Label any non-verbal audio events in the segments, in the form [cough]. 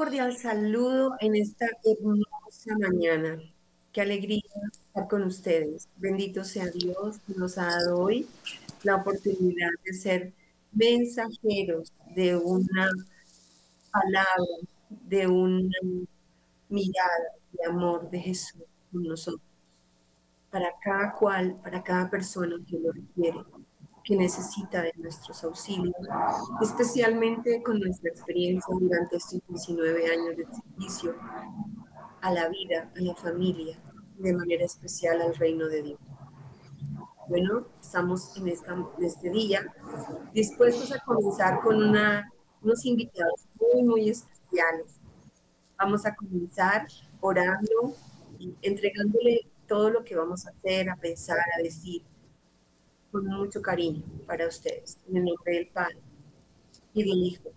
Cordial saludo en esta hermosa mañana. Qué alegría estar con ustedes. Bendito sea Dios que nos ha dado hoy la oportunidad de ser mensajeros de una palabra, de una mirada de amor de Jesús con nosotros. Para cada cual, para cada persona que lo requiere que necesita de nuestros auxilios, especialmente con nuestra experiencia durante estos 19 años de servicio a la vida, a la familia, de manera especial al reino de Dios. Bueno, estamos en, este día dispuestos a comenzar con una, unos invitados muy, muy especiales. Vamos a comenzar orando entregándole todo lo que vamos a hacer, a pensar, a decir, con mucho cariño para ustedes, en el nombre del Padre y del Hijo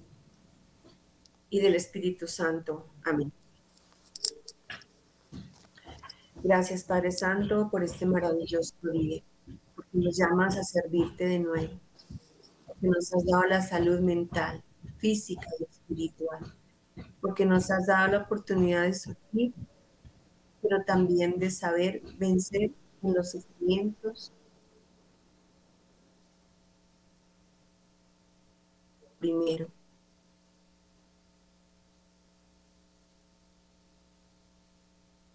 y del Espíritu Santo. Amén. Gracias Padre Santo por este maravilloso día, porque nos llamas a servirte de nuevo, porque nos has dado la salud mental, física y espiritual, porque nos has dado la oportunidad de sufrir, pero también de saber vencer en los sufrimientos primero.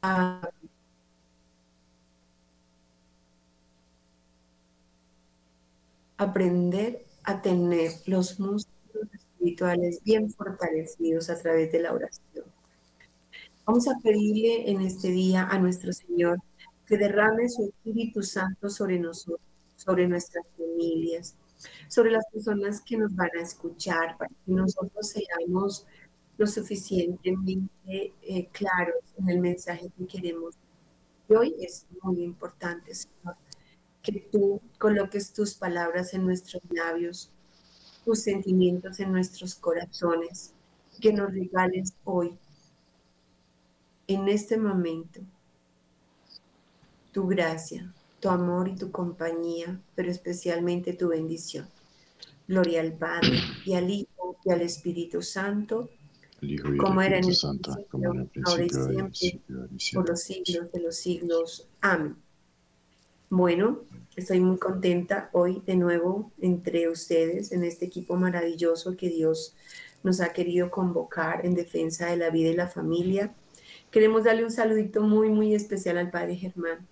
A aprender a tener los músculos espirituales bien fortalecidos a través de la oración. Vamos a pedirle en este día a nuestro Señor que derrame su Espíritu Santo sobre nosotros, sobre nuestras familias, sobre las personas que nos van a escuchar, para que nosotros seamos lo suficientemente eh, claros en el mensaje que queremos. Y hoy es muy importante, Señor, que tú coloques tus palabras en nuestros labios, tus sentimientos en nuestros corazones, que nos regales hoy, en este momento, tu gracia, tu amor y tu compañía, pero especialmente tu bendición. Gloria al Padre [clears throat] y al Hijo y al Espíritu Santo, como era en el Santo, ahora y siempre, por los siglos de los siglos. Amén. Bueno, estoy muy contenta hoy de nuevo entre ustedes en este equipo maravilloso que Dios nos ha querido convocar en defensa de la vida y la familia. Queremos darle un saludito muy, muy especial al Padre Germán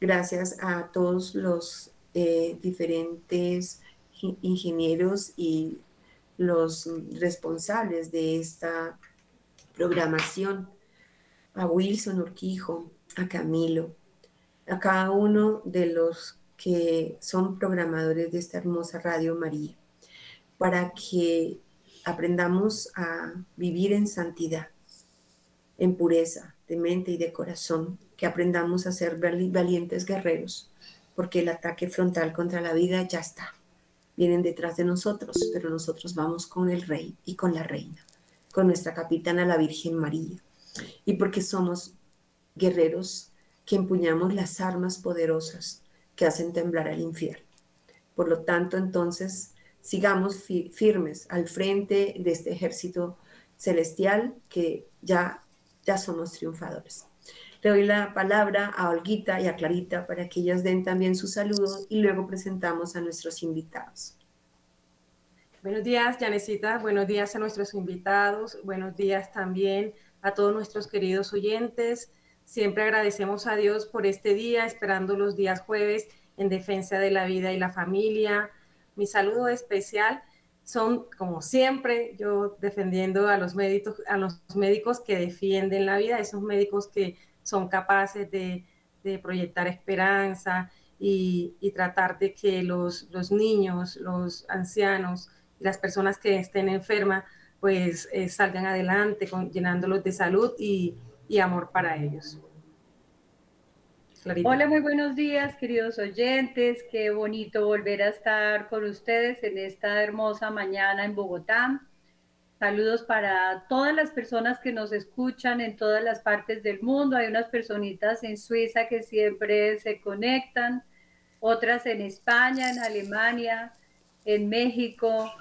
gracias a todos los eh, diferentes ingenieros y los responsables de esta programación, a Wilson Urquijo, a Camilo, a cada uno de los que son programadores de esta hermosa Radio María, para que aprendamos a vivir en santidad, en pureza de mente y de corazón, que aprendamos a ser valientes guerreros, porque el ataque frontal contra la vida ya está. Vienen detrás de nosotros, pero nosotros vamos con el rey y con la reina, con nuestra capitana la Virgen María. Y porque somos guerreros que empuñamos las armas poderosas que hacen temblar al infierno. Por lo tanto, entonces, sigamos firmes al frente de este ejército celestial que ya, ya somos triunfadores. Le doy la palabra a Olguita y a Clarita para que ellas den también su saludo y luego presentamos a nuestros invitados. Buenos días, Janecita. Buenos días a nuestros invitados. Buenos días también a todos nuestros queridos oyentes. Siempre agradecemos a Dios por este día, esperando los días jueves en defensa de la vida y la familia. Mi saludo especial son, como siempre, yo defendiendo a los médicos, a los médicos que defienden la vida, esos médicos que son capaces de, proyectar esperanza y, tratar de que los, niños, los ancianos y las personas que estén enfermas, pues eh, salgan adelante con, llenándolos de salud y, amor para ellos. Hola, muy buenos días, queridos oyentes. Qué bonito volver a estar con ustedes en esta hermosa mañana en Bogotá. Saludos para todas las personas que nos escuchan en todas las partes del mundo. Hay unas personitas en Suiza que siempre se conectan, otras en España, en Alemania, en México,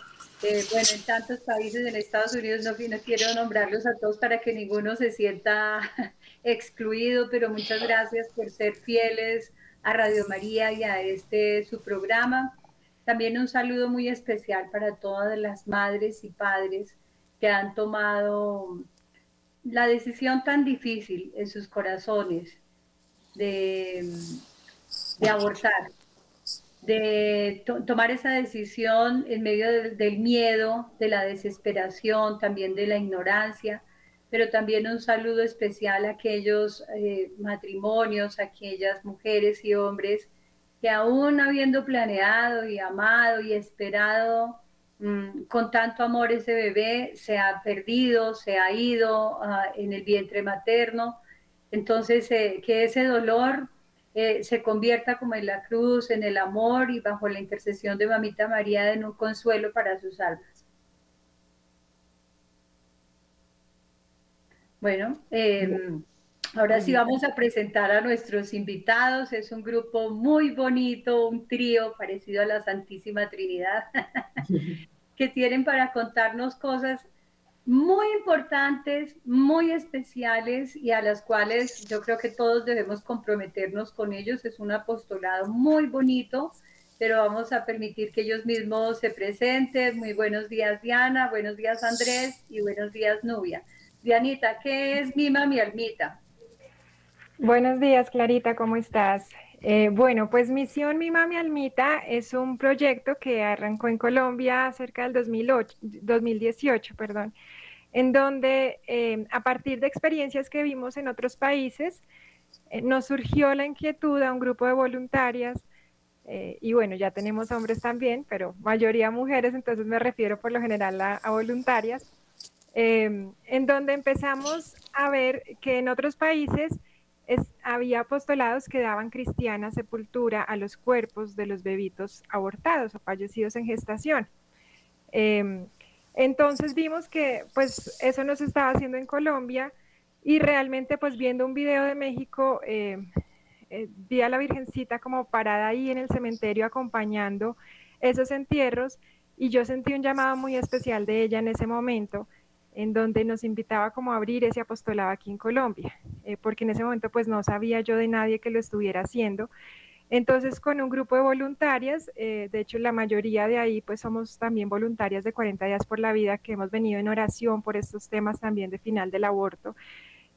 eh, bueno, en tantos países en Estados Unidos, no, no quiero nombrarlos a todos para que ninguno se sienta [laughs] excluido, pero muchas gracias por ser fieles a Radio María y a este su programa. También un saludo muy especial para todas las madres y padres que han tomado la decisión tan difícil en sus corazones de, de abortar, de tomar esa decisión en medio del miedo, de la desesperación, también de la ignorancia, pero también un saludo especial a aquellos eh, matrimonios, a aquellas mujeres y hombres que aún habiendo planeado y amado y esperado mm, con tanto amor ese bebé, se ha perdido, se ha ido ah, en el vientre materno. Entonces, eh, que ese dolor eh, se convierta como en la cruz, en el amor y bajo la intercesión de Mamita María en un consuelo para sus almas. Bueno, em, ahora sí vamos a presentar a nuestros invitados. Es un grupo muy bonito, un trío parecido a la Santísima Trinidad, [laughs] que tienen para contarnos cosas muy importantes, muy especiales y a las cuales yo creo que todos debemos comprometernos con ellos. Es un apostolado muy bonito, pero vamos a permitir que ellos mismos se presenten. Muy buenos días Diana, buenos días Andrés y buenos días Nubia. Dianita, ¿qué es Mima Mi Almita? Buenos días Clarita, ¿cómo estás? Eh, bueno, pues Misión Mi Mami Almita es un proyecto que arrancó en Colombia cerca del 2008, 2018, perdón, en donde eh, a partir de experiencias que vimos en otros países, eh, nos surgió la inquietud a un grupo de voluntarias, y bueno, ya tenemos hombres también, pero mayoría mujeres, entonces me refiero por lo general a, voluntarias, en donde empezamos a ver que en otros países había apostolados que daban cristiana sepultura a los cuerpos de los bebitos abortados o fallecidos en gestación. Em, entonces vimos que pues eso no se estaba haciendo en Colombia y realmente pues viendo un video de México em, eh, vi a la Virgencita como parada ahí en el cementerio acompañando esos entierros y yo sentí un llamado muy especial de ella en ese momento en donde nos invitaba como a abrir ese apostolado aquí en Colombia, eh, porque en ese momento pues no sabía yo de nadie que lo estuviera haciendo. Entonces con un grupo de voluntarias, eh, de hecho la mayoría de ahí pues somos también voluntarias de 40 días por la vida que hemos venido en oración por estos temas también de final del aborto.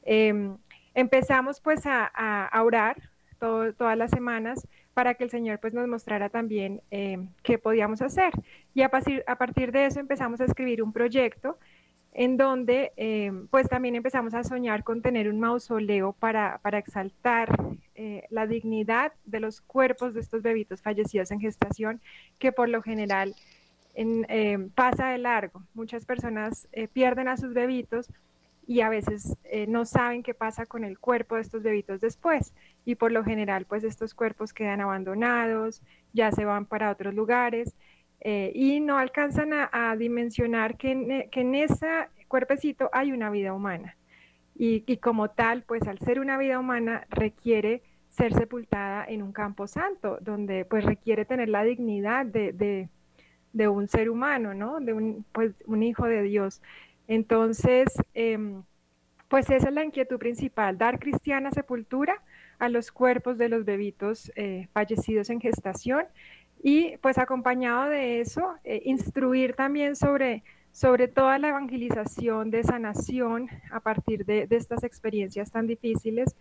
Em, empezamos pues a, orar todas las semanas para que el Señor pues nos mostrara también em, qué podíamos hacer. Y a partir, a partir de eso empezamos a escribir un proyecto en donde eh, pues también empezamos a soñar con tener un mausoleo para, exaltar eh, la dignidad de los cuerpos de estos bebitos fallecidos en gestación, que por lo general eh, pasa de largo. Muchas personas pierden a sus bebitos y a veces no saben qué pasa con el cuerpo de estos bebitos después. Y por lo general pues estos cuerpos quedan abandonados, ya se van para otros lugares. Eh, y no alcanzan a, dimensionar que en, ese cuerpecito hay una vida humana. Y, como tal, pues al ser una vida humana requiere ser sepultada en un campo santo, donde pues requiere tener la dignidad de, un ser humano, ¿no? De un, pues, hijo de Dios. Entonces, em, pues esa es la inquietud principal, dar cristiana sepultura a los cuerpos de los bebitos eh, fallecidos en gestación y pues acompañado de eso, eh, instruir también sobre, sobre toda la evangelización de sanación a partir de, estas experiencias tan difíciles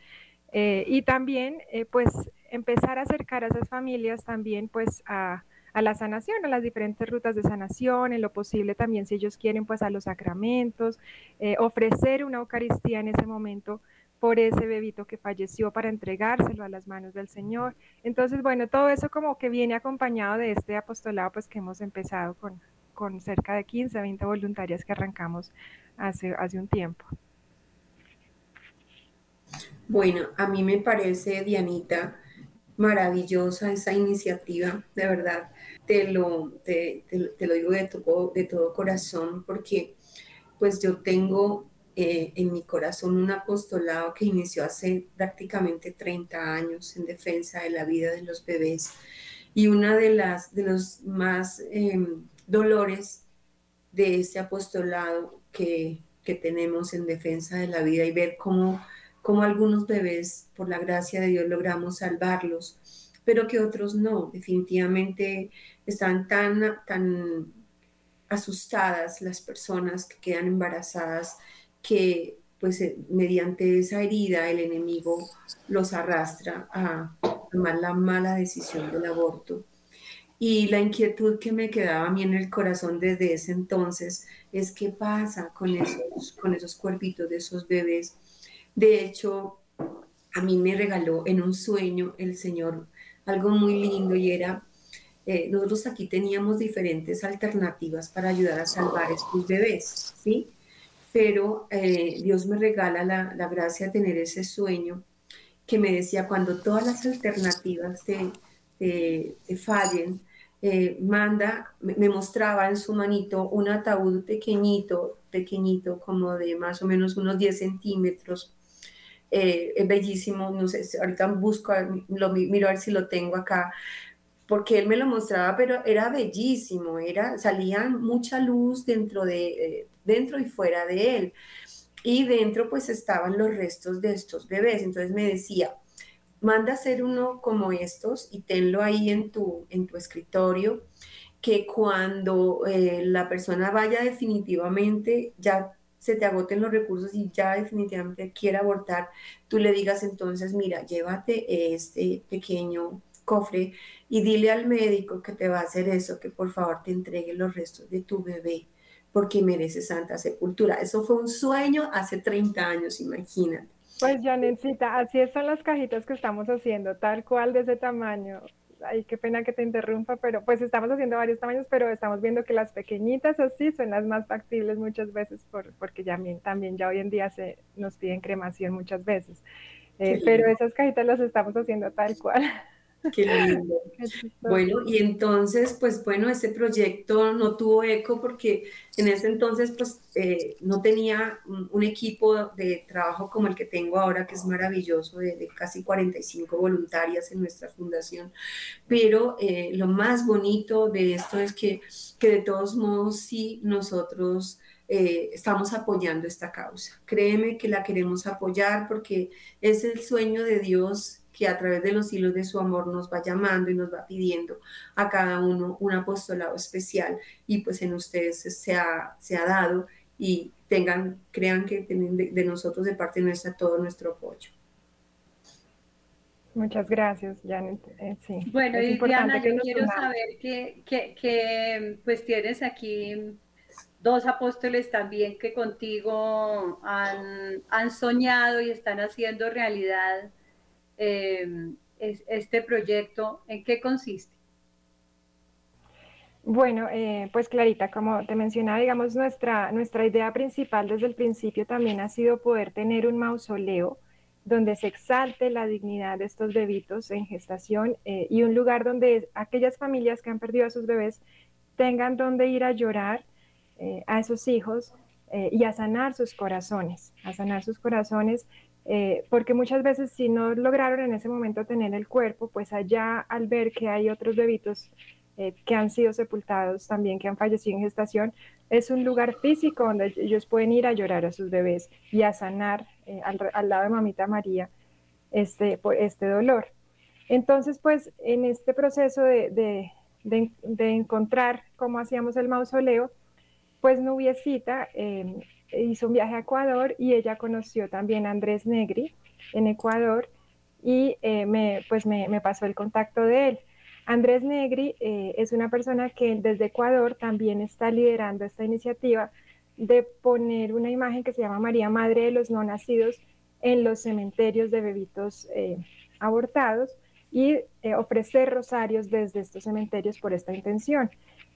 eh, y también eh, pues empezar a acercar a esas familias también pues a, a, la sanación, a las diferentes rutas de sanación, en lo posible también si ellos quieren pues a los sacramentos, ofrecer una Eucaristía en ese momento por ese bebito que falleció para entregárselo a las manos del Señor. Entonces, bueno, todo eso como que viene acompañado de este apostolado, pues que hemos empezado con, con cerca de 15, 20 voluntarias que arrancamos hace, hace un tiempo. Bueno, a mí me parece, Dianita, maravillosa esa iniciativa, de verdad, te lo, te, te lo digo de todo, de todo corazón, porque pues yo tengo eh, en mi corazón un apostolado que inició hace prácticamente 30 años en defensa de la vida de los bebés. Y una de las de los más em, dolores de este apostolado que, que tenemos en defensa de la vida y ver cómo, cómo algunos bebés, por la gracia de Dios, logramos salvarlos, pero que otros no. Definitivamente están tan, tan asustadas las personas que quedan embarazadas que pues eh, mediante esa herida el enemigo los arrastra a tomar la mala decisión del aborto. Y la inquietud que me quedaba a mí en el corazón desde ese entonces es qué pasa con esos, con esos cuerpitos de esos bebés. De hecho, a mí me regaló en un sueño el Señor algo muy lindo y era, eh, nosotros aquí teníamos diferentes alternativas para ayudar a salvar estos bebés, ¿sí? Pero eh, Dios me regala la, la, gracia de tener ese sueño que me decía, cuando todas las alternativas te, te, te fallen, eh, manda, me, mostraba en su manito un ataúd pequeñito, pequeñito, como de más o menos unos 10 centímetros. Eh, es bellísimo, no sé, ahorita busco, lo miro a ver si lo tengo acá, porque él me lo mostraba, pero era bellísimo, era, salía mucha luz dentro, de, eh, dentro y fuera de él. Y dentro pues estaban los restos de estos bebés. Entonces me decía, manda hacer uno como estos y tenlo ahí en tu, en tu escritorio, que cuando eh, la persona vaya definitivamente, ya se te agoten los recursos y ya definitivamente quiera abortar, tú le digas entonces, mira, llévate este pequeño cofre y dile al médico que te va a hacer eso, que por favor te entregue los restos de tu bebé, porque merece santa sepultura. Eso fue un sueño hace 30 años, imagínate. Pues Janetcita, así son las cajitas que estamos haciendo, tal cual de ese tamaño. Ay, qué pena que te interrumpa, pero pues estamos haciendo varios tamaños, pero estamos viendo que las pequeñitas así son las más factibles muchas veces, por, porque ya, también ya hoy en día se nos piden cremación muchas veces. Eh, pero esas cajitas las estamos haciendo tal cual. Qué lindo. [laughs] Bueno, y entonces, pues bueno, ese proyecto no tuvo eco porque en ese entonces, pues eh, no tenía un, equipo de trabajo como el que tengo ahora, que es maravilloso, de, casi 45 voluntarias en nuestra fundación. Pero eh, lo más bonito de esto es que, que de todos modos, sí, nosotros... Eh, estamos apoyando esta causa. Créeme que la queremos apoyar porque es el sueño de Dios que a través de los hilos de su amor nos va llamando y nos va pidiendo a cada uno un apostolado especial y pues en ustedes se ha, se ha dado y tengan, crean que tienen de, nosotros de parte nuestra todo nuestro apoyo. Muchas gracias, Janet. Eh, sí, bueno, y Diana, yo quiero saber que, que, que, pues tienes aquí dos apóstoles también que contigo han, han soñado y están haciendo realidad Em, este proyecto? ¿En qué consiste? Bueno, eh, pues Clarita, como te mencionaba, digamos, nuestra, nuestra idea principal desde el principio también ha sido poder tener un mausoleo donde se exalte la dignidad de estos bebitos en gestación eh, y un lugar donde aquellas familias que han perdido a sus bebés tengan donde ir a llorar eh, a esos hijos y a sanar sus corazones, a sanar sus corazones eh, porque muchas veces si no lograron en ese momento tener el cuerpo, pues allá al ver que hay otros bebitos eh, que han sido sepultados también, que han fallecido en gestación, es un lugar físico donde ellos pueden ir a llorar a sus bebés y a sanar eh, al, lado de mamita María este, por este dolor. Entonces, pues en este proceso de, de, de, encontrar cómo hacíamos el mausoleo, pues Nubiecita hizo un viaje a Ecuador y ella conoció también a Andrés Negri en Ecuador y eh, me, pues me, pasó el contacto de él. Andrés Negri eh, es una persona que desde Ecuador también está liderando esta iniciativa de poner una imagen que se llama María Madre de los No Nacidos en los cementerios de bebitos eh, abortados y ofrecer rosarios desde estos cementerios por esta intención.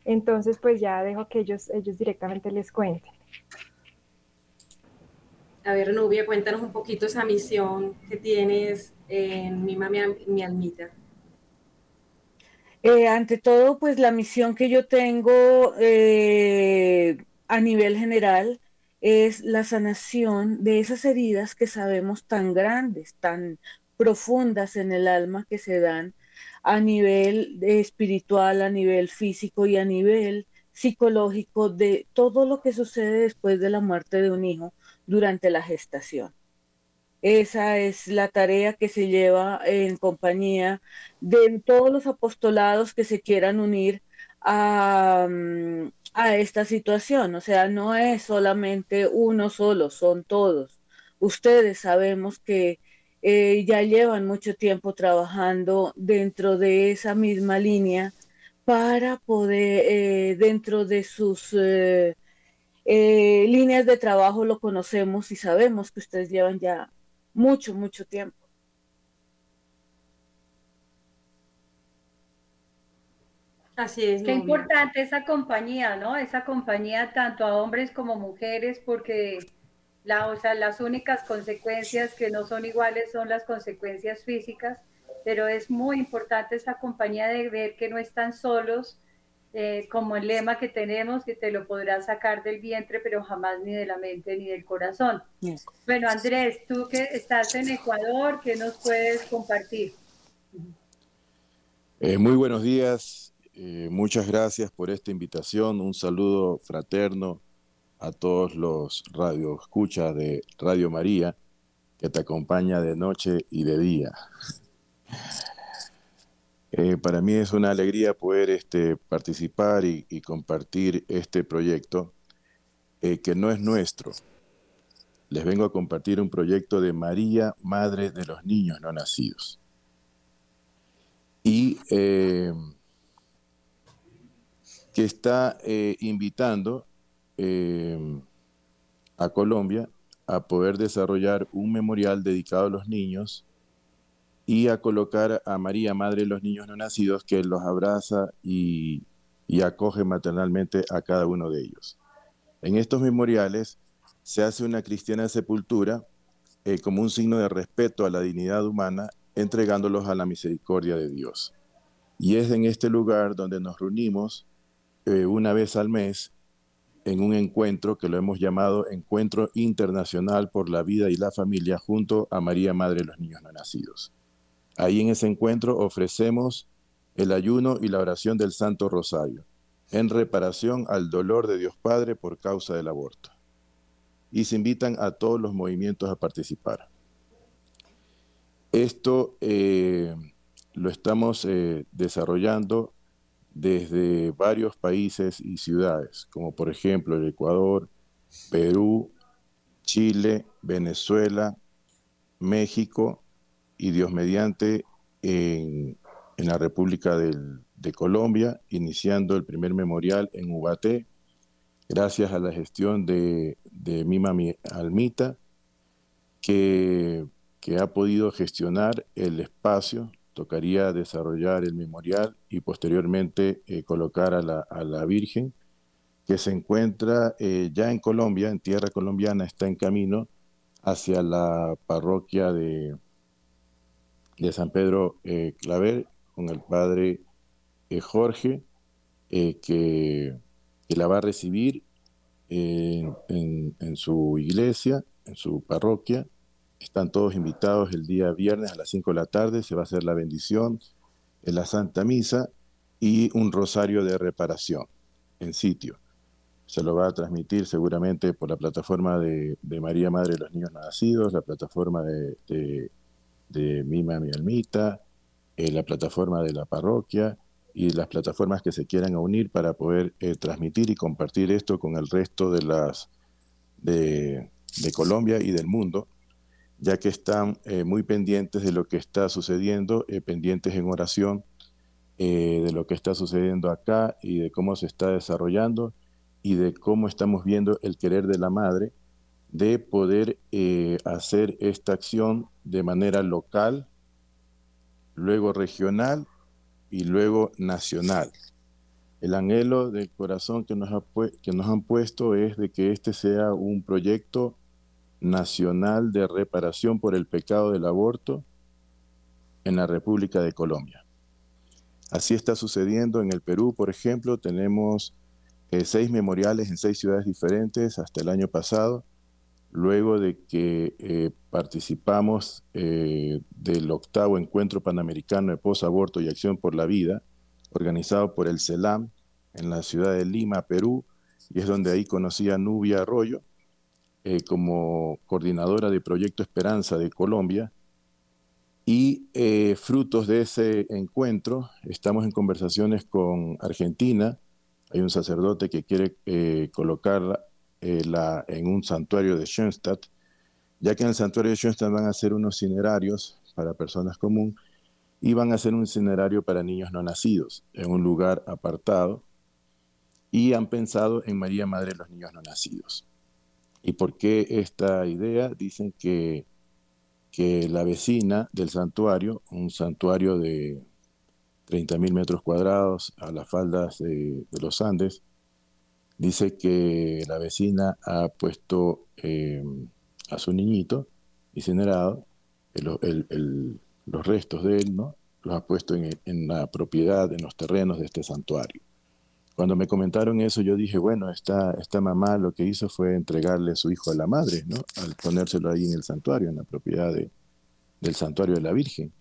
Entonces, pues ya dejo que ellos, ellos directamente les cuenten. A ver, Nubia, cuéntanos un poquito esa misión que tienes en Mi Mami, Mi Almita. Eh, ante todo, pues la misión que yo tengo eh, a nivel general es la sanación de esas heridas que sabemos tan grandes, tan profundas en el alma que se dan a nivel espiritual, a nivel físico y a nivel psicológico de todo lo que sucede después de la muerte de un hijo durante la gestación. Esa es la tarea que se lleva en compañía de todos los apostolados que se quieran unir a, mm, esta situación. O sea, no es solamente uno solo, son todos. Ustedes sabemos que eh, ya llevan mucho tiempo trabajando dentro de esa misma línea para poder, eh, dentro de sus eh, líneas de trabajo, lo conocemos y sabemos que ustedes llevan ya mucho, mucho tiempo. Así es. Qué importante esa compañía, ¿no? Esa compañía tanto a hombres como mujeres, porque la, o sea, las únicas consecuencias que no son iguales son las consecuencias físicas, pero es muy importante esa compañía de ver que no están solos, eh, como el lema que tenemos, que te lo podrás sacar del vientre, pero jamás ni de la mente ni del corazón. Bueno, Andrés, tú que estás en Ecuador, ¿qué nos puedes compartir? Eh, muy buenos días, eh, muchas gracias por esta invitación, un saludo fraterno a todos los radioescuchas de Radio María que te acompaña de noche y de día. Eh, para mí es una alegría poder este, participar y, compartir este proyecto eh, que no es nuestro. Les vengo a compartir un proyecto de María, Madre de los Niños No Nacidos. Y eh, que está invitando a Colombia a poder desarrollar un memorial dedicado a los niños y a colocar a María, Madre de los Niños No Nacidos, que los abraza y, acoge maternalmente a cada uno de ellos. En estos memoriales se hace una cristiana sepultura eh, como un signo de respeto a la dignidad humana, entregándolos a la misericordia de Dios. Y es en este lugar donde nos reunimos eh, una vez al mes en un encuentro que lo hemos llamado Encuentro Internacional por la Vida y la Familia junto a María Madre de los Niños No Nacidos. Ahí en ese encuentro ofrecemos el ayuno y la oración del Santo Rosario, en reparación al dolor de Dios Padre por causa del aborto. Y se invitan a todos los movimientos a participar. Esto eh, lo estamos eh, desarrollando desde varios países y ciudades, como por ejemplo el Ecuador, Perú, Chile, Venezuela, México y Dios mediante en, la República de Colombia, iniciando el primer memorial en Ubaté, gracias a la gestión de, de Mima Almita, que, que ha podido gestionar el espacio tocaría desarrollar el memorial y posteriormente eh, colocar a la, Virgen, que se encuentra eh, ya en Colombia, en tierra colombiana, está en camino hacia la parroquia de, de San Pedro eh, Claver con el padre Jorge, que, la va a recibir en su iglesia, en su parroquia, están todos invitados el día viernes a las 5 de la tarde. Se va a hacer la bendición en la Santa Misa y un rosario de reparación en sitio. Se lo va a transmitir seguramente por la plataforma de, María Madre de los Niños Nacidos, la plataforma de, de, Mima Mi Almita, eh, la plataforma de la parroquia y las plataformas que se quieran unir para poder eh, transmitir y compartir esto con el resto de las de, de Colombia y del mundo ya que están eh, muy pendientes de lo que está sucediendo, eh, pendientes en oración eh, de lo que está sucediendo acá y de cómo se está desarrollando y de cómo estamos viendo el querer de la madre de poder hacer esta acción de manera local, luego regional y luego nacional. El anhelo del corazón que nos, que nos han puesto es de que este sea un proyecto nacional de reparación por el pecado del aborto en la República de Colombia. Así está sucediendo en el Perú, por ejemplo, tenemos eh, seis memoriales en seis ciudades diferentes hasta el año pasado, luego de que eh, participamos eh, del octavo Encuentro Panamericano de Posaborto y Acción por la Vida, organizado por el CELAM, en la ciudad de Lima, Perú, y es donde ahí conocí a Nubia Arroyo eh, como coordinadora de Proyecto Esperanza de Colombia. Y eh, frutos de ese encuentro, estamos en conversaciones con Argentina. Hay un sacerdote que quiere eh, colocarla en un santuario de Schoenstatt, ya que en el santuario de Schoenstatt van a hacer unos cinerarios para personas comunes y van a hacer un itinerario para niños no nacidos en un lugar apartado y han pensado en María Madre de los Niños No Nacidos. ¿Y por qué esta idea? Dicen que, que la vecina del santuario, un santuario de 30.000 metros cuadrados a las faldas de, los Andes, dice que la vecina ha puesto eh, a su niñito incinerado, los restos de él, ¿no? Los ha puesto en, la propiedad, en los terrenos de este santuario. Cuando me comentaron eso, yo dije, bueno, esta, esta mamá lo que hizo fue entregarle su hijo a la madre, ¿no? Al ponérselo ahí en el santuario, en la propiedad del santuario de la Virgen.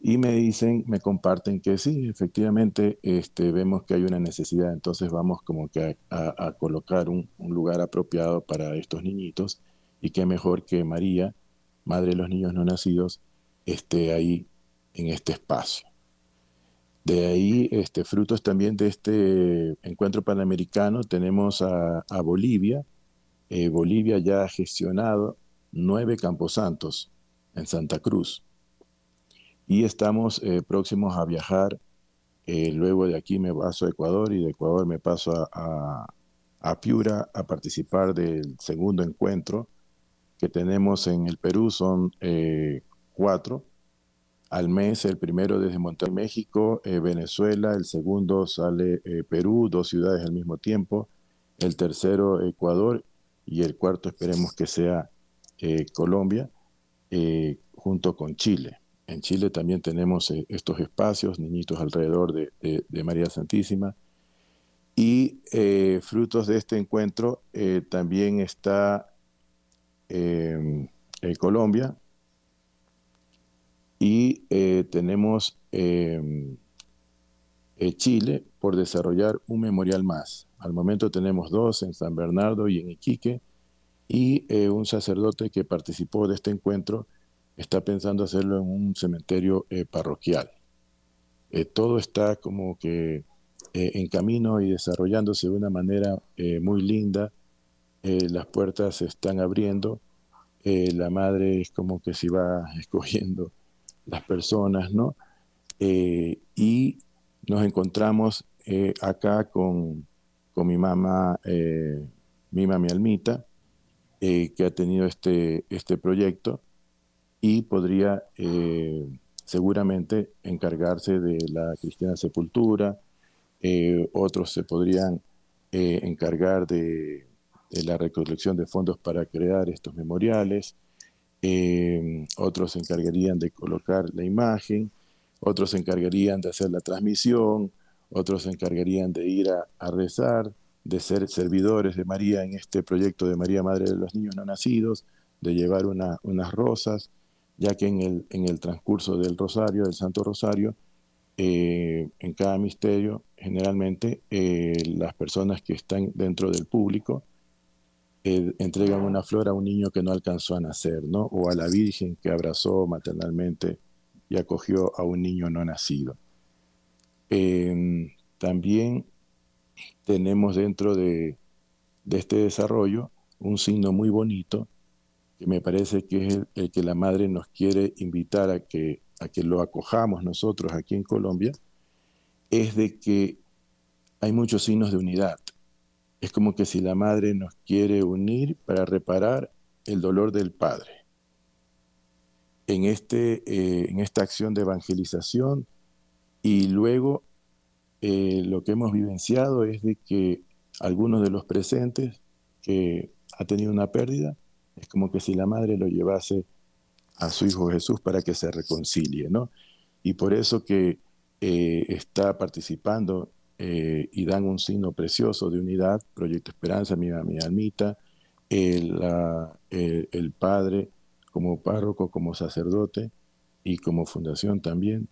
Y me dicen, me comparten que sí, efectivamente, este, vemos que hay una necesidad, entonces vamos como que a, colocar un, un, lugar apropiado para estos niñitos y qué mejor que María, Madre de los Niños No Nacidos, esté ahí en este espacio. De ahí, este, frutos también de este encuentro panamericano, tenemos a, Bolivia. Eh, Bolivia ya ha gestionado nueve camposantos en Santa Cruz. Y estamos eh, próximos a viajar. Eh, luego de aquí me paso a Ecuador y de Ecuador me paso a, a Piura a participar del segundo encuentro que tenemos en el Perú. Son cuatro al mes, el primero desde Monterrey, México, eh, Venezuela, el segundo sale eh, Perú, dos ciudades al mismo tiempo, el tercero Ecuador y el cuarto esperemos que sea eh, Colombia, junto con Chile. En Chile también tenemos estos espacios, niñitos alrededor de, de María Santísima. Y frutos de este encuentro también está Colombia, y eh, tenemos em, eh, Chile por desarrollar un memorial más. Al momento tenemos dos en San Bernardo y en Iquique, y eh, un sacerdote que participó de este encuentro está pensando hacerlo en un cementerio parroquial. todo está como que en camino y desarrollándose de una manera muy linda. las puertas se están abriendo. la madre es como que se va [laughs] escogiendo las personas, ¿no? Eh, y nos encontramos eh, acá con, mi mamá, eh, mi Almita, que ha tenido este, este proyecto y podría seguramente encargarse de la cristiana sepultura, otros se podrían encargar de, la recolección de fondos para crear estos memoriales, otros se encargarían de colocar la imagen, otros se encargarían de hacer la transmisión, otros se encargarían de ir a, rezar, de ser servidores de María en este proyecto de María Madre de los Niños No Nacidos, de llevar unas rosas, ya que en el, en el transcurso del rosario, del Santo Rosario, eh, en cada misterio, generalmente eh, las personas que están dentro del público eh, entregan una flor a un niño que no alcanzó a nacer, ¿no? O a la Virgen que abrazó maternalmente y acogió a un niño no nacido. Em, también tenemos dentro de, este desarrollo un signo muy bonito que me parece que es el, que la madre nos quiere invitar a que, a que lo acojamos nosotros aquí en Colombia, es de que hay muchos signos de unidad. Es como que si la madre nos quiere unir para reparar el dolor del padre. En, este, eh, en esta acción de evangelización y luego eh, lo que hemos vivenciado es de que algunos de los presentes que ha tenido una pérdida, es como que si la madre lo llevase a su Hijo Jesús para que se reconcilie, ¿no? Y por eso que eh, está participando eh, y dan un signo precioso de unidad, Proyecto Esperanza, mi, mi almita, el, padre como párroco, como sacerdote y como fundación también,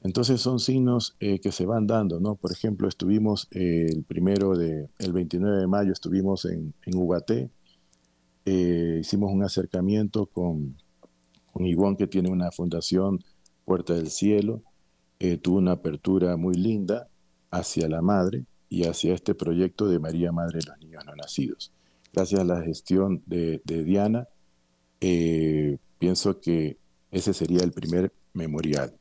Entonces son signos eh, que se van dando, ¿no? Por ejemplo, estuvimos eh, el primero de, el 29 de mayo estuvimos en, en hicimos un acercamiento con, con Ivonne que tiene una fundación Puerta del Cielo, tuvo una apertura muy linda hacia la madre y hacia este proyecto de María Madre de los Niños No Nacidos. Gracias a la gestión de, de Diana, pienso que ese sería el primer memorial.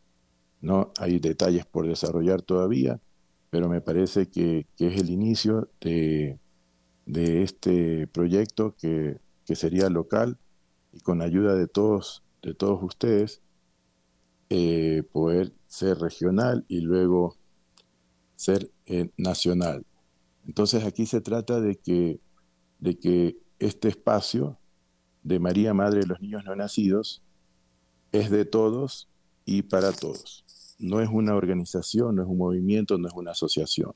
¿no? Hay detalles por desarrollar todavía, pero me parece que, es el inicio de, este proyecto que, sería local y con ayuda de todos, de todos ustedes, eh, poder ser regional y luego ser eh, nacional. Entonces aquí se trata de que, de que este espacio de María Madre de los Niños No Nacidos es de todos y para todos no es una organización, no es un movimiento, no es una asociación.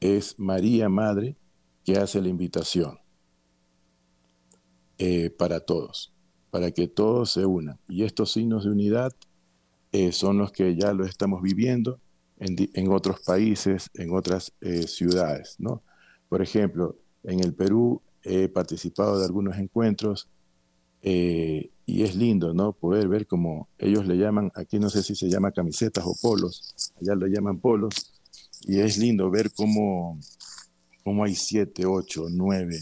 Es María Madre que hace la invitación eh, para todos, para que todos se unan. Y estos signos de unidad eh, son los que ya lo estamos viviendo en, otros países, en otras eh, ciudades. ¿no? Por ejemplo, en el Perú he participado de algunos encuentros y es lindo, ¿no? Poder ver como ellos le llaman, aquí no sé si se llama camisetas o polos, allá lo llaman polos, y es lindo ver cómo, cómo hay siete, ocho, nueve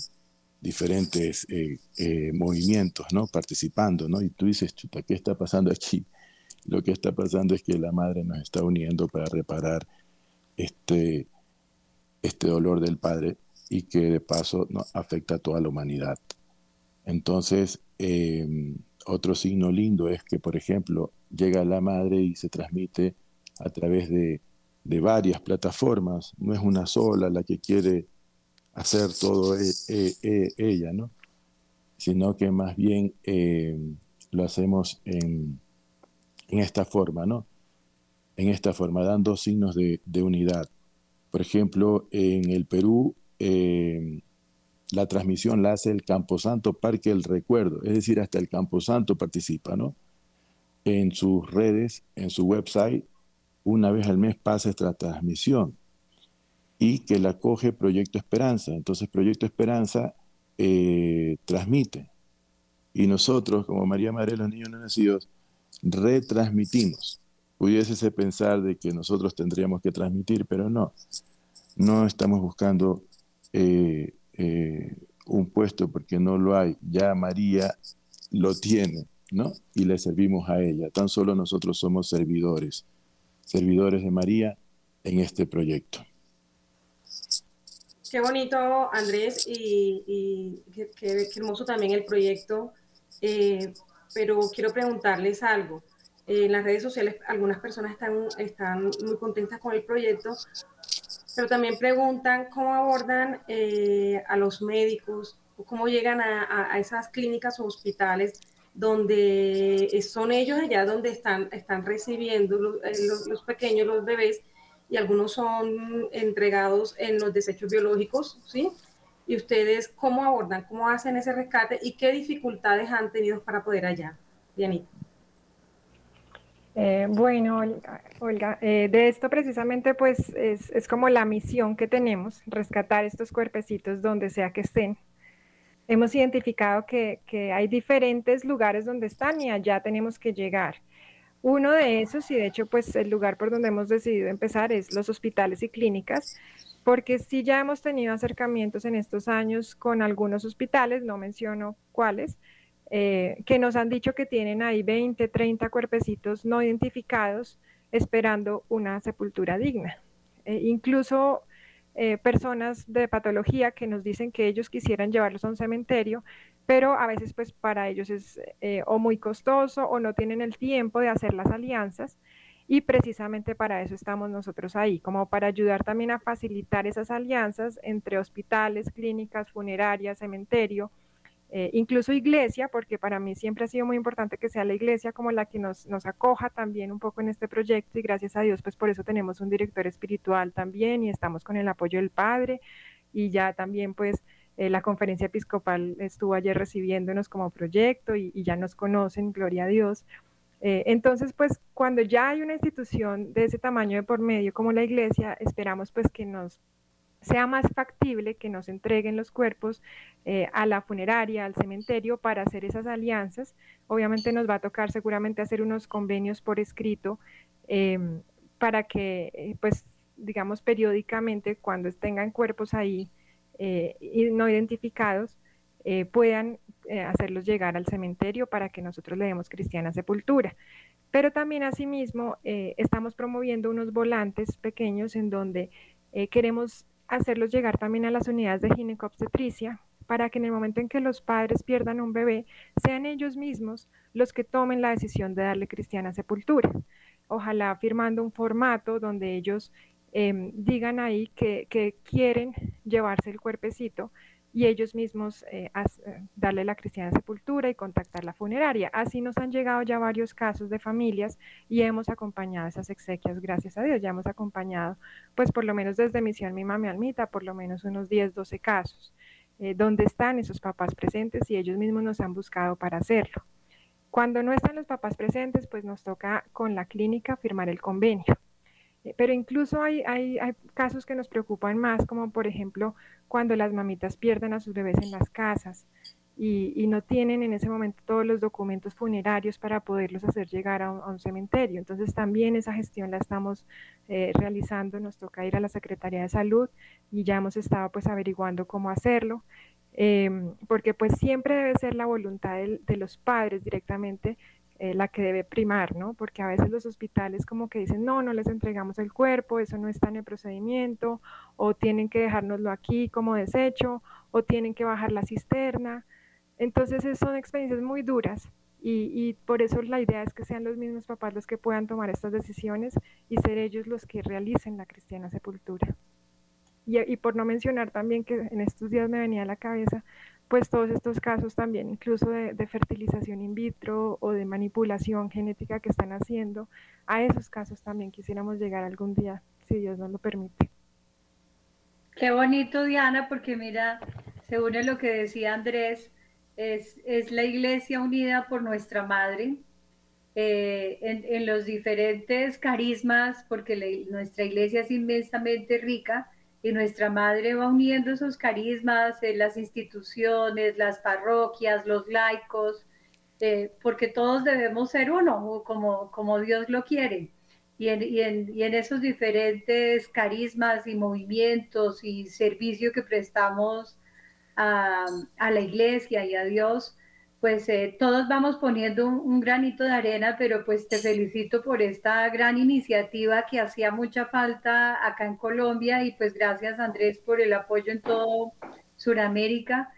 diferentes eh, eh, movimientos, ¿no? Participando, ¿no? Y tú dices, chuta, ¿qué está pasando aquí? Lo que está pasando es que la madre nos está uniendo para reparar este, este dolor del padre y que de paso ¿no? afecta a toda la humanidad. Entonces, eh, otro signo lindo es que, por ejemplo, llega la madre y se transmite a través de, varias plataformas, no es una sola la que quiere hacer todo e, e, e, ella, ¿no? sino que más bien eh, lo hacemos en, esta forma, ¿no? En esta forma, dando signos de, unidad. Por ejemplo, en el Perú, eh, la transmisión la hace el Camposanto Parque del Recuerdo, es decir, hasta el Camposanto participa, ¿no? En sus redes, en su website, una vez al mes pasa esta transmisión y que la coge Proyecto Esperanza. Entonces Proyecto Esperanza eh, transmite y nosotros, como María Madre de los Niños Nacidos, retransmitimos. Pudiese pensar de que nosotros tendríamos que transmitir, pero no. No estamos buscando eh, eh, un puesto porque no lo hay, ya María lo tiene, ¿no? Y le servimos a ella. Tan solo nosotros somos servidores, servidores de María en este proyecto. Qué bonito, Andrés, y, qué, hermoso también el proyecto. Eh, pero quiero preguntarles algo. En las redes sociales algunas personas están, están muy contentas con el proyecto, pero también preguntan cómo abordan eh, a los médicos, cómo llegan a, esas clínicas o hospitales donde son ellos allá donde están, están recibiendo eh, los, pequeños, los bebés, y algunos son entregados en los desechos biológicos, ¿sí? Y ustedes, ¿cómo abordan, cómo hacen ese rescate y qué dificultades han tenido para poder allá? Dianita. Eh, bueno, Olga, eh, de esto precisamente pues es, como la misión que tenemos, rescatar estos cuerpecitos donde sea que estén. Hemos identificado que, hay diferentes lugares donde están y allá tenemos que llegar. Uno de esos, y de hecho pues el lugar por donde hemos decidido empezar es los hospitales y clínicas, porque sí ya hemos tenido acercamientos en estos años con algunos hospitales, no menciono cuáles, eh, que nos han dicho que tienen ahí 20, 30 cuerpecitos no identificados esperando una sepultura digna. Eh, incluso eh, personas de patología que nos dicen que ellos quisieran llevarlos a un cementerio, pero a veces pues para ellos es o muy costoso o no tienen el tiempo de hacer las alianzas y precisamente para eso estamos nosotros ahí, como para ayudar también a facilitar esas alianzas entre hospitales, clínicas, funerarias, cementerio, eh, incluso iglesia, porque para mí siempre ha sido muy importante que sea la iglesia como la que nos, nos, acoja también un poco en este proyecto y gracias a Dios pues por eso tenemos un director espiritual también y estamos con el apoyo del Padre y ya también pues eh, la conferencia episcopal estuvo ayer recibiéndonos como proyecto y, ya nos conocen, gloria a Dios. Eh, entonces, pues cuando ya hay una institución de ese tamaño de por medio como la iglesia, esperamos pues que nos sea más factible que nos entreguen los cuerpos eh, a la funeraria, al cementerio, para hacer esas alianzas. Obviamente nos va a tocar seguramente hacer unos convenios por escrito em, para que, eh, pues, digamos, periódicamente, cuando tengan cuerpos ahí no identificados, puedan eh, hacerlos llegar al cementerio para que nosotros le demos cristiana sepultura. Pero también asimismo eh, estamos promoviendo unos volantes pequeños en donde eh, queremos hacerlos llegar también a las unidades de ginecobstetricia para que en el momento en que los padres pierdan un bebé, sean ellos mismos los que tomen la decisión de darle cristiana sepultura. Ojalá firmando un formato donde ellos em, digan ahí que, que, quieren llevarse el cuerpecito y ellos mismos eh, eh, darle la cristiana sepultura y contactar la funeraria. Así nos han llegado ya varios casos de familias y hemos acompañado esas exequias, gracias a Dios, ya hemos acompañado, pues por lo menos desde Misión Mi Mami Almita, por lo menos unos 10, 12 casos, eh, donde están esos papás presentes y ellos mismos nos han buscado para hacerlo. Cuando no están los papás presentes, pues nos toca con la clínica firmar el convenio. Eh, pero incluso hay, hay, casos que nos preocupan más, como por ejemplo cuando las mamitas pierden a sus bebés en las casas y, y no tienen en ese momento todos los documentos funerarios para poderlos hacer llegar a un, cementerio. Entonces también esa gestión la estamos eh, realizando, nos toca ir a la Secretaría de Salud y ya hemos estado pues averiguando cómo hacerlo. Em, porque pues siempre debe ser la voluntad de, de los padres directamente eh, la que debe primar, ¿no? Porque a veces los hospitales como que dicen, no, no les entregamos el cuerpo, eso no está en el procedimiento, o tienen que dejárnoslo aquí como desecho, o tienen que bajar la cisterna. Entonces son experiencias muy duras y, y, por eso la idea es que sean los mismos papás los que puedan tomar estas decisiones y ser ellos los que realicen la cristiana sepultura. Y, y por no mencionar también que en estos días me venía a la cabeza pues todos estos casos también, incluso de, fertilización in vitro o de manipulación genética que están haciendo, a esos casos también quisiéramos llegar algún día, si Dios nos lo permite. Qué bonito, Diana, porque mira, según lo que decía Andrés, es, es la iglesia unida por nuestra madre, eh, en, en, los diferentes carismas, porque nuestra iglesia es inmensamente rica, y nuestra madre va uniendo esos carismas en las instituciones, las parroquias, los laicos, eh, porque todos debemos ser uno, como, como Dios lo quiere. Y en, y, en, y en, esos diferentes carismas y movimientos y servicio que prestamos a, a la iglesia y a Dios, pues eh, todos vamos poniendo un, granito de arena, pero pues te felicito por esta gran iniciativa que hacía mucha falta acá en Colombia y pues gracias Andrés por el apoyo en todo Sudamérica.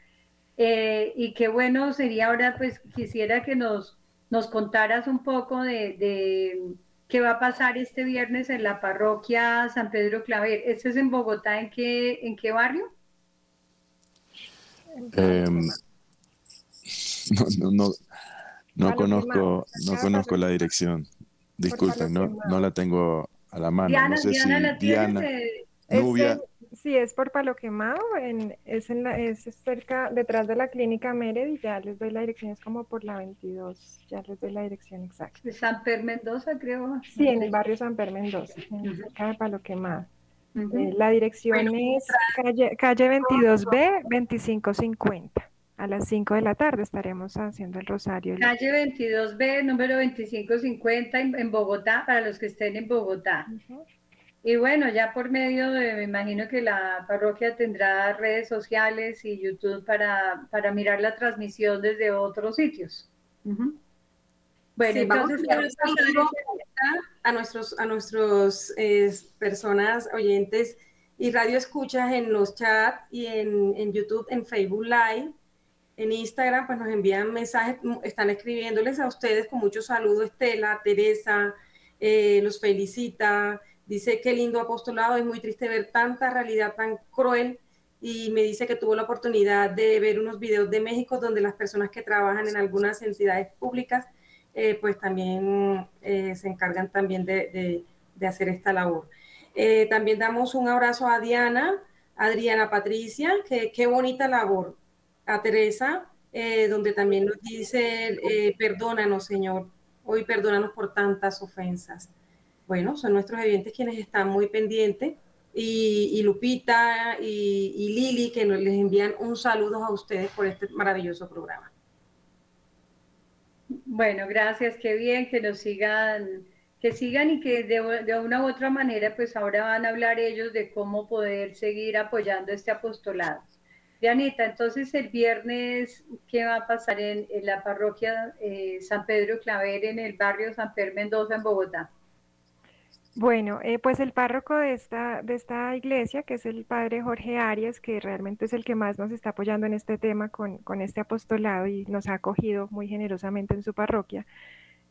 Eh, y qué bueno sería ahora, pues quisiera que nos, nos contaras un poco de, de, qué va a pasar este viernes en la parroquia San Pedro Claver. ¿Este es en Bogotá? ¿En qué, en qué barrio? Em, [laughs] no, no, no, conozco, no conozco la dirección. Disculpen, no, no la tengo a la mano. Diana, no sé Diana, si la Diana, Nubia. sí, es por Palo Quemado, en, es, en la, es cerca, detrás de la clínica Meredith, ya les doy la dirección, es como por la 22, ya les doy la dirección exacta. San Per Mendoza, creo. Sí, en el barrio San Per Mendoza, cerca de Palo Quemado. Eh, la dirección es calle, calle 22B 2550 a las 5 de la tarde estaremos haciendo el rosario. Calle 22B, número 2550 en Bogotá, para los que estén en Bogotá. Y bueno, ya por medio de, me imagino que la parroquia tendrá redes sociales y YouTube para, para mirar la transmisión desde otros sitios. Bueno, entonces a, nuestros, a nuestros eh, personas oyentes y radio escuchas en los chats y en, en YouTube, en Facebook Live en Instagram, pues nos envían mensajes, están escribiéndoles a ustedes con mucho saludo, Estela, Teresa, eh, los felicita, dice qué lindo apostolado, es muy triste ver tanta realidad tan cruel y me dice que tuvo la oportunidad de ver unos videos de México donde las personas que trabajan en algunas entidades públicas, eh, pues también eh, se encargan también de, de hacer esta labor. también damos un abrazo a Diana, Adriana Patricia, que qué bonita labor a Teresa, eh, donde también nos dice, eh, perdónanos, Señor, Hoy perdónanos por tantas ofensas. Bueno, son nuestros oyentes quienes están muy pendientes y, Lupita y, Lili que les envían un saludo a ustedes por este maravilloso programa. Bueno, gracias, qué bien que nos sigan, que sigan y que de, una u otra manera, pues ahora van a hablar ellos de cómo poder seguir apoyando este apostolado. Dianita, entonces el viernes, ¿qué va a pasar en, la parroquia eh, San Pedro Claver en el barrio San Pedro Mendoza en Bogotá? Bueno, eh, pues el párroco de esta, de esta iglesia, que es el padre Jorge Arias, que realmente es el que más nos está apoyando en este tema con, con este apostolado y nos ha acogido muy generosamente en su parroquia.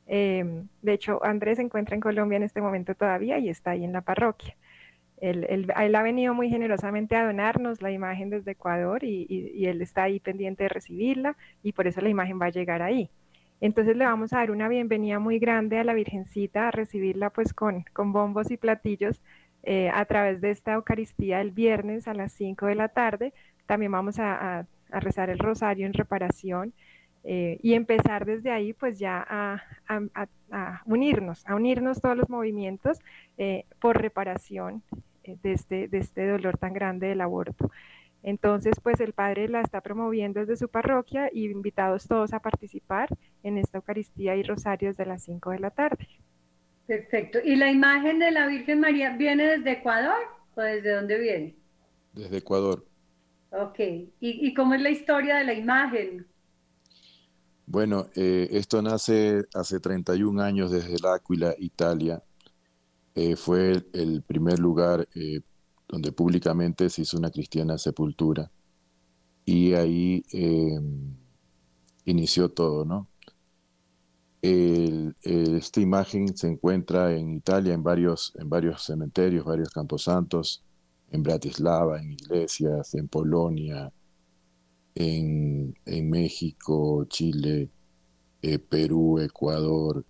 Em, de hecho, Andrés se encuentra en Colombia en este momento todavía y está ahí en la parroquia. Él, ha venido muy generosamente a donarnos la imagen desde Ecuador y, y, él está ahí pendiente de recibirla y por eso la imagen va a llegar ahí. Entonces le vamos a dar una bienvenida muy grande a la Virgencita, a recibirla pues con, bombos y platillos eh, a través de esta Eucaristía el viernes a las 5 de la tarde. También vamos a, rezar el rosario en reparación eh, y empezar desde ahí pues ya a, a, unirnos, a unirnos todos los movimientos eh, por reparación de, este, de este dolor tan grande del aborto. Entonces, pues el Padre la está promoviendo desde su parroquia y invitados todos a participar en esta Eucaristía y Rosarios de las 5 de la tarde. Perfecto. ¿Y la imagen de la Virgen María viene desde Ecuador o desde dónde viene? Desde Ecuador. Ok. ¿Y, cómo es la historia de la imagen? Bueno, eh, esto nace hace 31 años desde el Áquila, Italia. Eh, fue el, primer lugar eh, donde públicamente se hizo una cristiana sepultura. Y ahí em, inició todo, ¿no? esta imagen se encuentra en Italia, en varios, en varios cementerios, varios camposantos, en Bratislava, en iglesias, en Polonia, en, México, Chile, eh, Perú, Ecuador,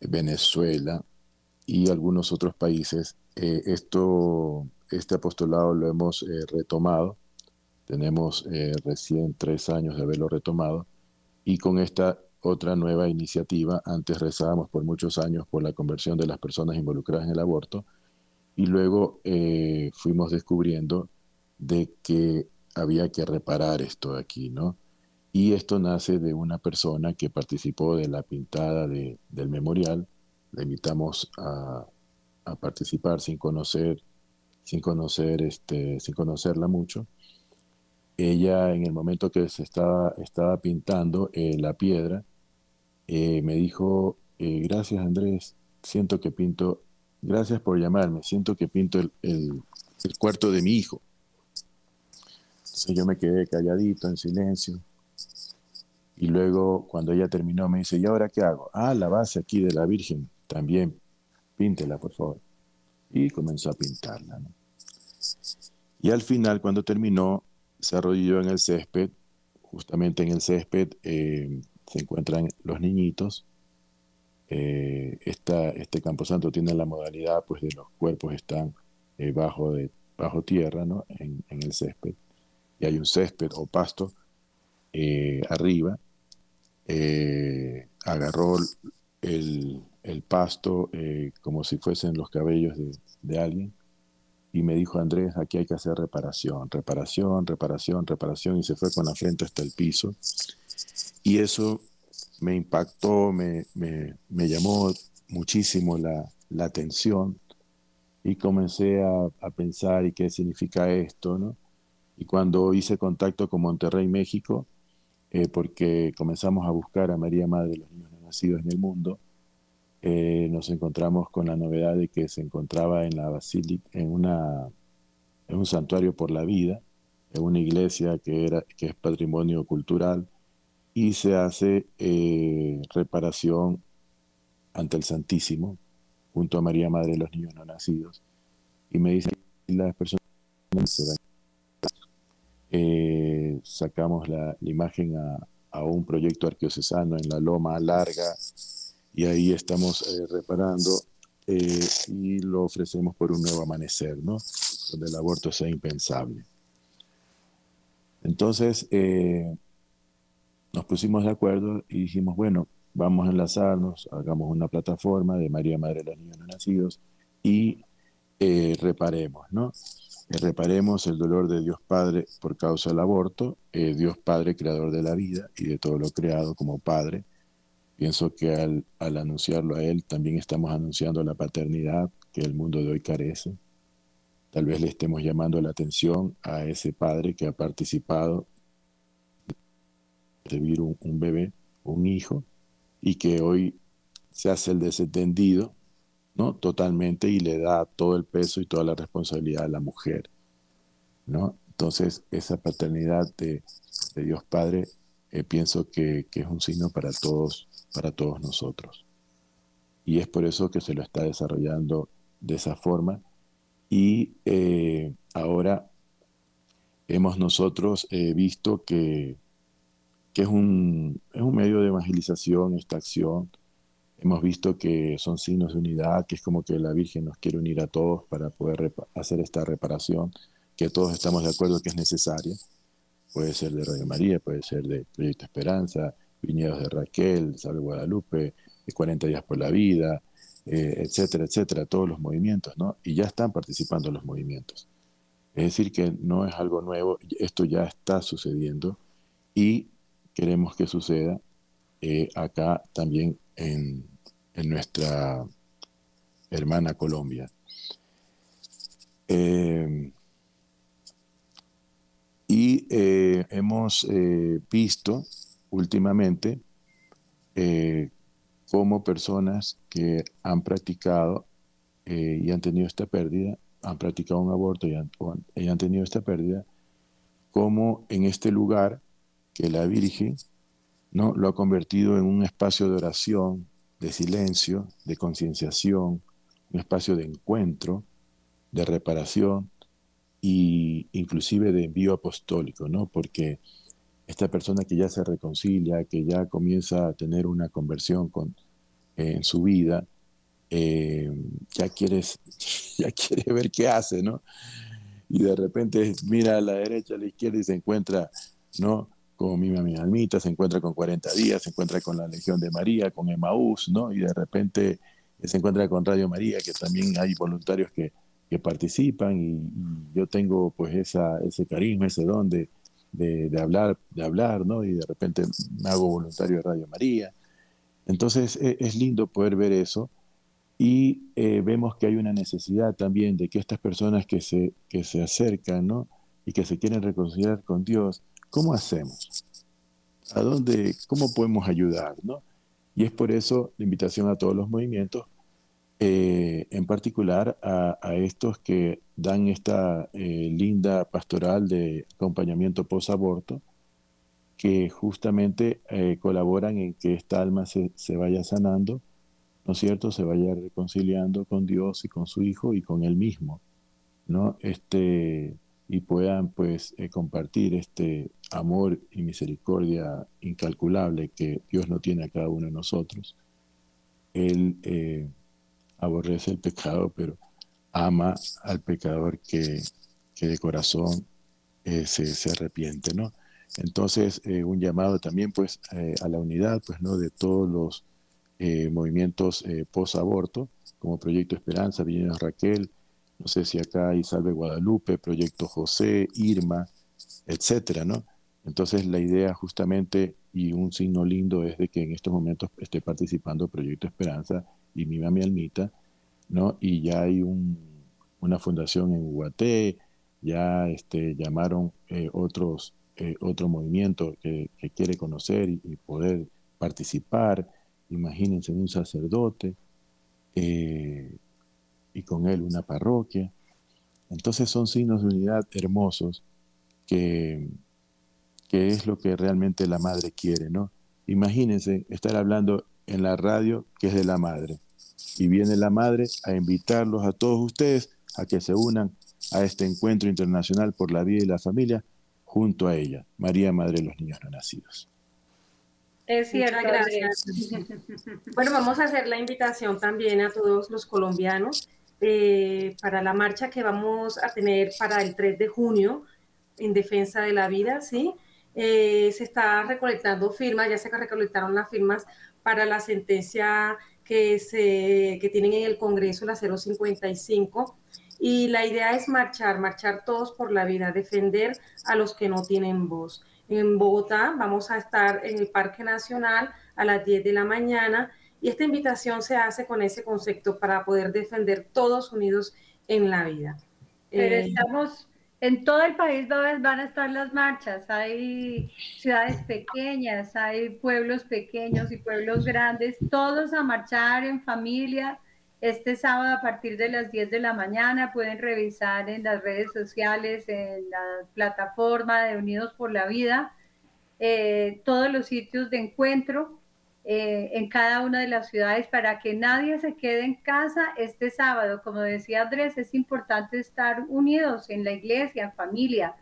Venezuela y algunos otros países eh, esto, este apostolado lo hemos eh, retomado, tenemos eh, recién tres años de haberlo retomado, y con esta otra nueva iniciativa, antes rezábamos por muchos años por la conversión de las personas involucradas en el aborto, y luego fuimos descubriendo de que había que reparar esto aquí, ¿no? Y esto nace de una persona que participó de la pintada de, del memorial, le invitamos a, participar sin conocer, sin conocer, este, sin conocerla mucho. Ella en el momento que se estaba, estaba pintando eh, la piedra, eh, me dijo, eh, gracias Andrés, siento que pinto, gracias por llamarme, siento que pinto el, el, el cuarto de mi hijo. Entonces yo me quedé calladito, en silencio. Y luego, cuando ella terminó, me dice, ¿y ahora qué hago? Ah, la base aquí de la Virgen, también píntela, por favor. Y comenzó a pintarla. Y al final, cuando terminó, se arrodilló en el césped. Justamente en el césped eh, se encuentran los niñitos. Eh, este camposanto tiene la modalidad pues, de los cuerpos están eh, bajo, de, bajo tierra, ¿no? en, en, el césped. Y hay un césped o pasto arriba. agarró el, el pasto eh, como si fuesen los cabellos de, alguien. Y me dijo, Andrés, aquí hay que hacer reparación, reparación, reparación, reparación. Y se fue con la frente hasta el piso. Y eso me impactó, me, me, llamó muchísimo la, la, atención. Y comencé a, a, pensar, ¿y qué significa esto? ¿no? Y cuando hice contacto con Monterrey, México, eh, porque comenzamos a buscar a María Madre de los Niños Nacidos en el Mundo, eh, nos encontramos con la novedad de que se encontraba en la basílica, en, una, en un santuario por la vida, en una iglesia que, era, que es patrimonio cultural, y se hace eh, reparación ante el Santísimo, junto a María Madre de los Niños No Nacidos. Y me dice, las personas van. Eh, sacamos la, la imagen a, a, un proyecto arqueocesano en la Loma Larga, y ahí estamos eh, reparando eh, y lo ofrecemos por un nuevo amanecer, ¿no? Donde el aborto sea impensable. Entonces, eh, nos pusimos de acuerdo y dijimos, bueno, vamos a enlazarnos, hagamos una plataforma de María Madre de los Niños Nacidos y reparemos, ¿no? Reparemos el dolor de Dios Padre por causa del aborto, Dios Padre creador de la vida y de todo lo creado como Padre. Pienso que al, al anunciarlo a Él también estamos anunciando la paternidad que el mundo de hoy carece. Tal vez le estemos llamando la atención a ese padre que ha participado de vivir un, un bebé, un hijo, y que hoy se hace el desentendido, ¿no? Totalmente y le da todo el peso y toda la responsabilidad a la mujer, ¿no? Entonces, esa paternidad de, Dios Padre, eh, pienso que, es un signo para todos, para todos nosotros. Y es por eso que se lo está desarrollando de esa forma. Y eh, ahora hemos nosotros eh, visto que que es un, es un medio de evangelización esta acción. Hemos visto que son signos de unidad, que es como que la Virgen nos quiere unir a todos para poder hacer esta reparación, que todos estamos de acuerdo que es necesaria. Puede ser de Radio María, puede ser de Proyecto Esperanza, Viñedos de Raquel, Salve Guadalupe, 40 Días por la Vida, eh, etcétera, etcétera, todos los movimientos, ¿no? Y ya están participando los movimientos. Es decir, que no es algo nuevo, esto ya está sucediendo y queremos que suceda eh, acá también en, nuestra hermana Colombia. Eh, y eh, hemos visto últimamente cómo personas que han practicado y han tenido esta pérdida, han practicado un aborto y y han tenido esta pérdida, cómo en este lugar que la Virgen ¿no? lo ha convertido en un espacio de oración, de silencio, de concienciación, un espacio de encuentro, de reparación e inclusive de envío apostólico, ¿no? porque esta persona que ya se reconcilia, que ya comienza a tener una conversión con, en su vida, eh, ya, quieres, [laughs] ya quiere ver qué hace, ¿no? Y de repente mira a la derecha, a la izquierda y se encuentra, ¿no? como mi Almita, se encuentra con 40 días, se encuentra con la Legión de María, con Emaús, ¿no? Y de repente se encuentra con Radio María, que también hay voluntarios que, que participan y, yo tengo pues esa, ese carisma, ese don de, de, hablar, de hablar, ¿no? Y de repente me hago voluntario de Radio María. Entonces e, es, lindo poder ver eso y eh, vemos que hay una necesidad también de que estas personas que se, que se acercan, ¿no? Y que se quieren reconciliar con Dios, ¿Cómo hacemos? ¿A dónde, cómo podemos ayudar? ¿no? Y es por eso la invitación a todos los movimientos, eh, en particular a, estos que dan esta eh, linda pastoral de acompañamiento post-aborto, que justamente eh, colaboran en que esta alma se, se, vaya sanando, ¿no es cierto? Se vaya reconciliando con Dios y con su Hijo y con Él mismo, ¿no? Este, y puedan pues compartir este amor y misericordia incalculable que Dios no tiene a cada uno de nosotros. Él aborrece el pecado, pero ama al pecador que, de corazón eh, se, arrepiente, ¿no? Entonces, un llamado también pues a la unidad, pues, ¿no? De todos los movimientos post-aborto, como Proyecto Esperanza, Viñedos Raquel, no sé si acá hay Salve Guadalupe, Proyecto José, Irma, etcétera, ¿no? Entonces la idea justamente y un signo lindo es de que en estos momentos esté participando Proyecto Esperanza y mi mami Almita, ¿no? Y ya hay una fundación en Uguaté, ya este, llamaron eh, otros, eh, otro movimiento que, quiere conocer y, poder participar. Imagínense un sacerdote. Eh, y con él una parroquia. Entonces son signos de unidad hermosos que, que es lo que realmente la madre quiere, ¿no? Imagínense estar hablando en la radio que es de la madre y viene la madre a invitarlos a todos ustedes a que se unan a este encuentro internacional por la vida y la familia junto a ella, María Madre de los Niños No Nacidos. Es cierto. gracias. Bueno, vamos a hacer la invitación también a todos los colombianos eh, para la marcha que vamos a tener para el 3 de junio en defensa de la vida, ¿sí? Eh, se está recolectando firmas, ya se recolectaron las firmas para la sentencia que, se, que tienen en el Congreso, la 055. Y la idea es marchar, marchar todos por la vida, defender a los que no tienen voz. En Bogotá vamos a estar en el Parque Nacional a las 10 de la mañana y esta invitación se hace con ese concepto para poder defender todos unidos en la vida. Pero eh, estamos, en todo el país van a estar las marchas, hay ciudades pequeñas, hay pueblos pequeños y pueblos grandes, todos a marchar en familia. Este sábado a partir de las 10 de la mañana pueden revisar en las redes sociales, en la plataforma de Unidos por la Vida, eh, todos los sitios de encuentro eh, en cada una de las ciudades para que nadie se quede en casa este sábado. Como decía Andrés, es importante estar unidos en la iglesia, en familia.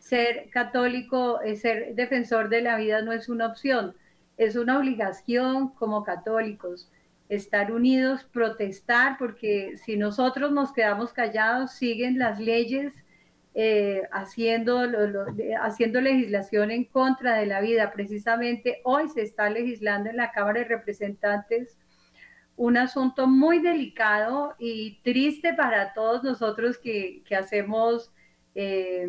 Ser católico, eh, ser defensor de la vida no es una opción, es una obligación como católicos. Estar unidos, protestar, porque si nosotros nos quedamos callados, siguen las leyes eh, haciendo, haciendo legislación en contra de la vida. Precisamente hoy se está legislando en la Cámara de Representantes un asunto muy delicado y triste para todos nosotros que, hacemos, eh,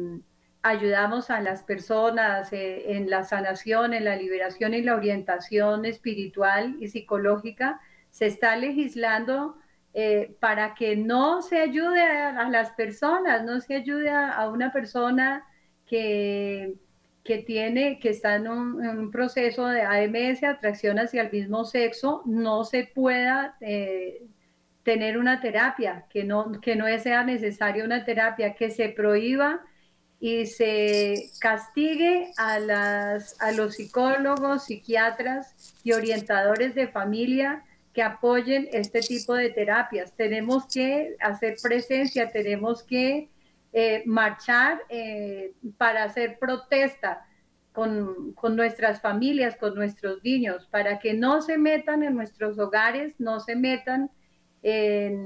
ayudamos a las personas eh, en la sanación, en la liberación y la orientación espiritual y psicológica. Se está legislando eh, para que no se ayude a, las personas, no se ayude a, una persona que, que, tiene, que está en un, proceso de AMS, atracción hacia el mismo sexo, no se pueda eh, tener una terapia, que no, que no sea necesaria una terapia, que se prohíba y se castigue a, las, a los psicólogos, psiquiatras y orientadores de familia que apoyen este tipo de terapias. Tenemos que hacer presencia, tenemos que eh, marchar eh, para hacer protesta con, nuestras familias, con nuestros niños, para que no se metan en nuestros hogares, no se metan en,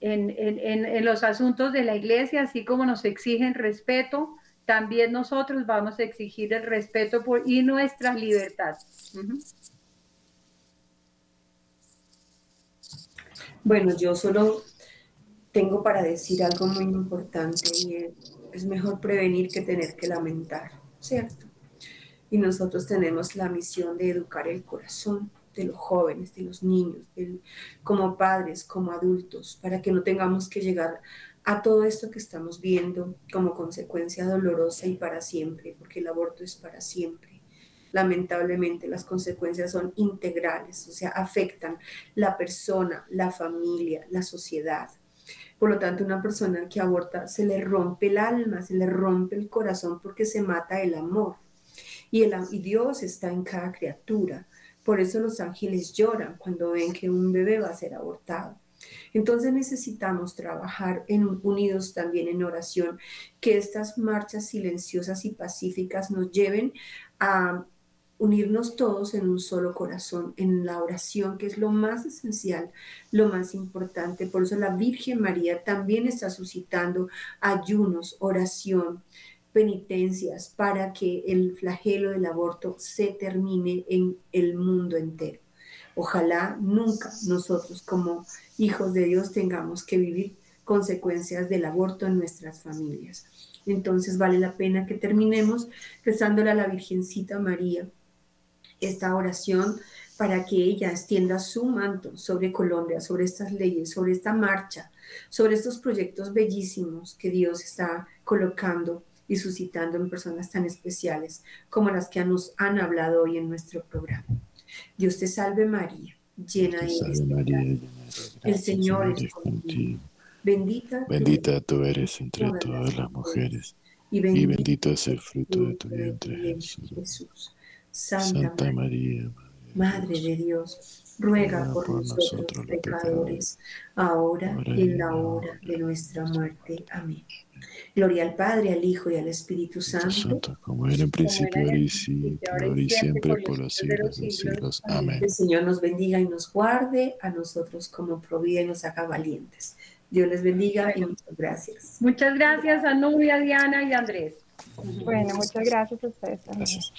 en, los asuntos de la iglesia, así como nos exigen respeto, también nosotros vamos a exigir el respeto por, y nuestra libertad. Bueno, yo solo tengo para decir algo muy importante y es, mejor prevenir que tener que lamentar, ¿cierto? Y nosotros tenemos la misión de educar el corazón de los jóvenes, de los niños, como padres, como adultos, para que no tengamos que llegar a todo esto que estamos viendo como consecuencia dolorosa y para siempre, porque el aborto es para siempre lamentablemente las consecuencias son integrales, o sea, afectan la persona, la familia, la sociedad. Por lo tanto, una persona que aborta se le rompe el alma, se le rompe el corazón porque se mata el amor. Y, el, Dios está en cada criatura. Por eso los ángeles lloran cuando ven que un bebé va a ser abortado. Entonces necesitamos trabajar unidos también en oración, que estas marchas silenciosas y pacíficas nos lleven a unirnos todos en un solo corazón, en la oración, que es lo más esencial, lo más importante. Por eso la Virgen María también está suscitando ayunos, oración, penitencias para que el flagelo del aborto se termine en el mundo entero. Ojalá nunca nosotros como hijos de Dios tengamos que vivir consecuencias del aborto en nuestras familias. Entonces vale la pena que terminemos rezándole a la Virgencita María esta oración para que ella extienda su manto sobre Colombia, sobre estas leyes, sobre esta marcha, sobre estos proyectos bellísimos que Dios está colocando y suscitando en personas tan especiales como las que nos han hablado hoy en nuestro programa. Dios te salve María, llena de El Señor es contigo. Bendita, Bendita tú eres entre todas las mujeres y bendito, es el fruto de tu vientre, Jesús. Santa, María, Madre de Dios, ruega por, nosotros, pecadores, ahora y en la hora de nuestra muerte. Amén. Gloria al Padre, al Hijo y al Espíritu Santo. como era en principio, ahora y, siempre, por los siglos de los siglos. Amén. El Señor nos bendiga y nos guarde a nosotros como provida y nos haga valientes. Dios les bendiga y muchas gracias. Muchas gracias a Nubia, Diana y Andrés. Bueno, muchas gracias a ustedes también. Gracias.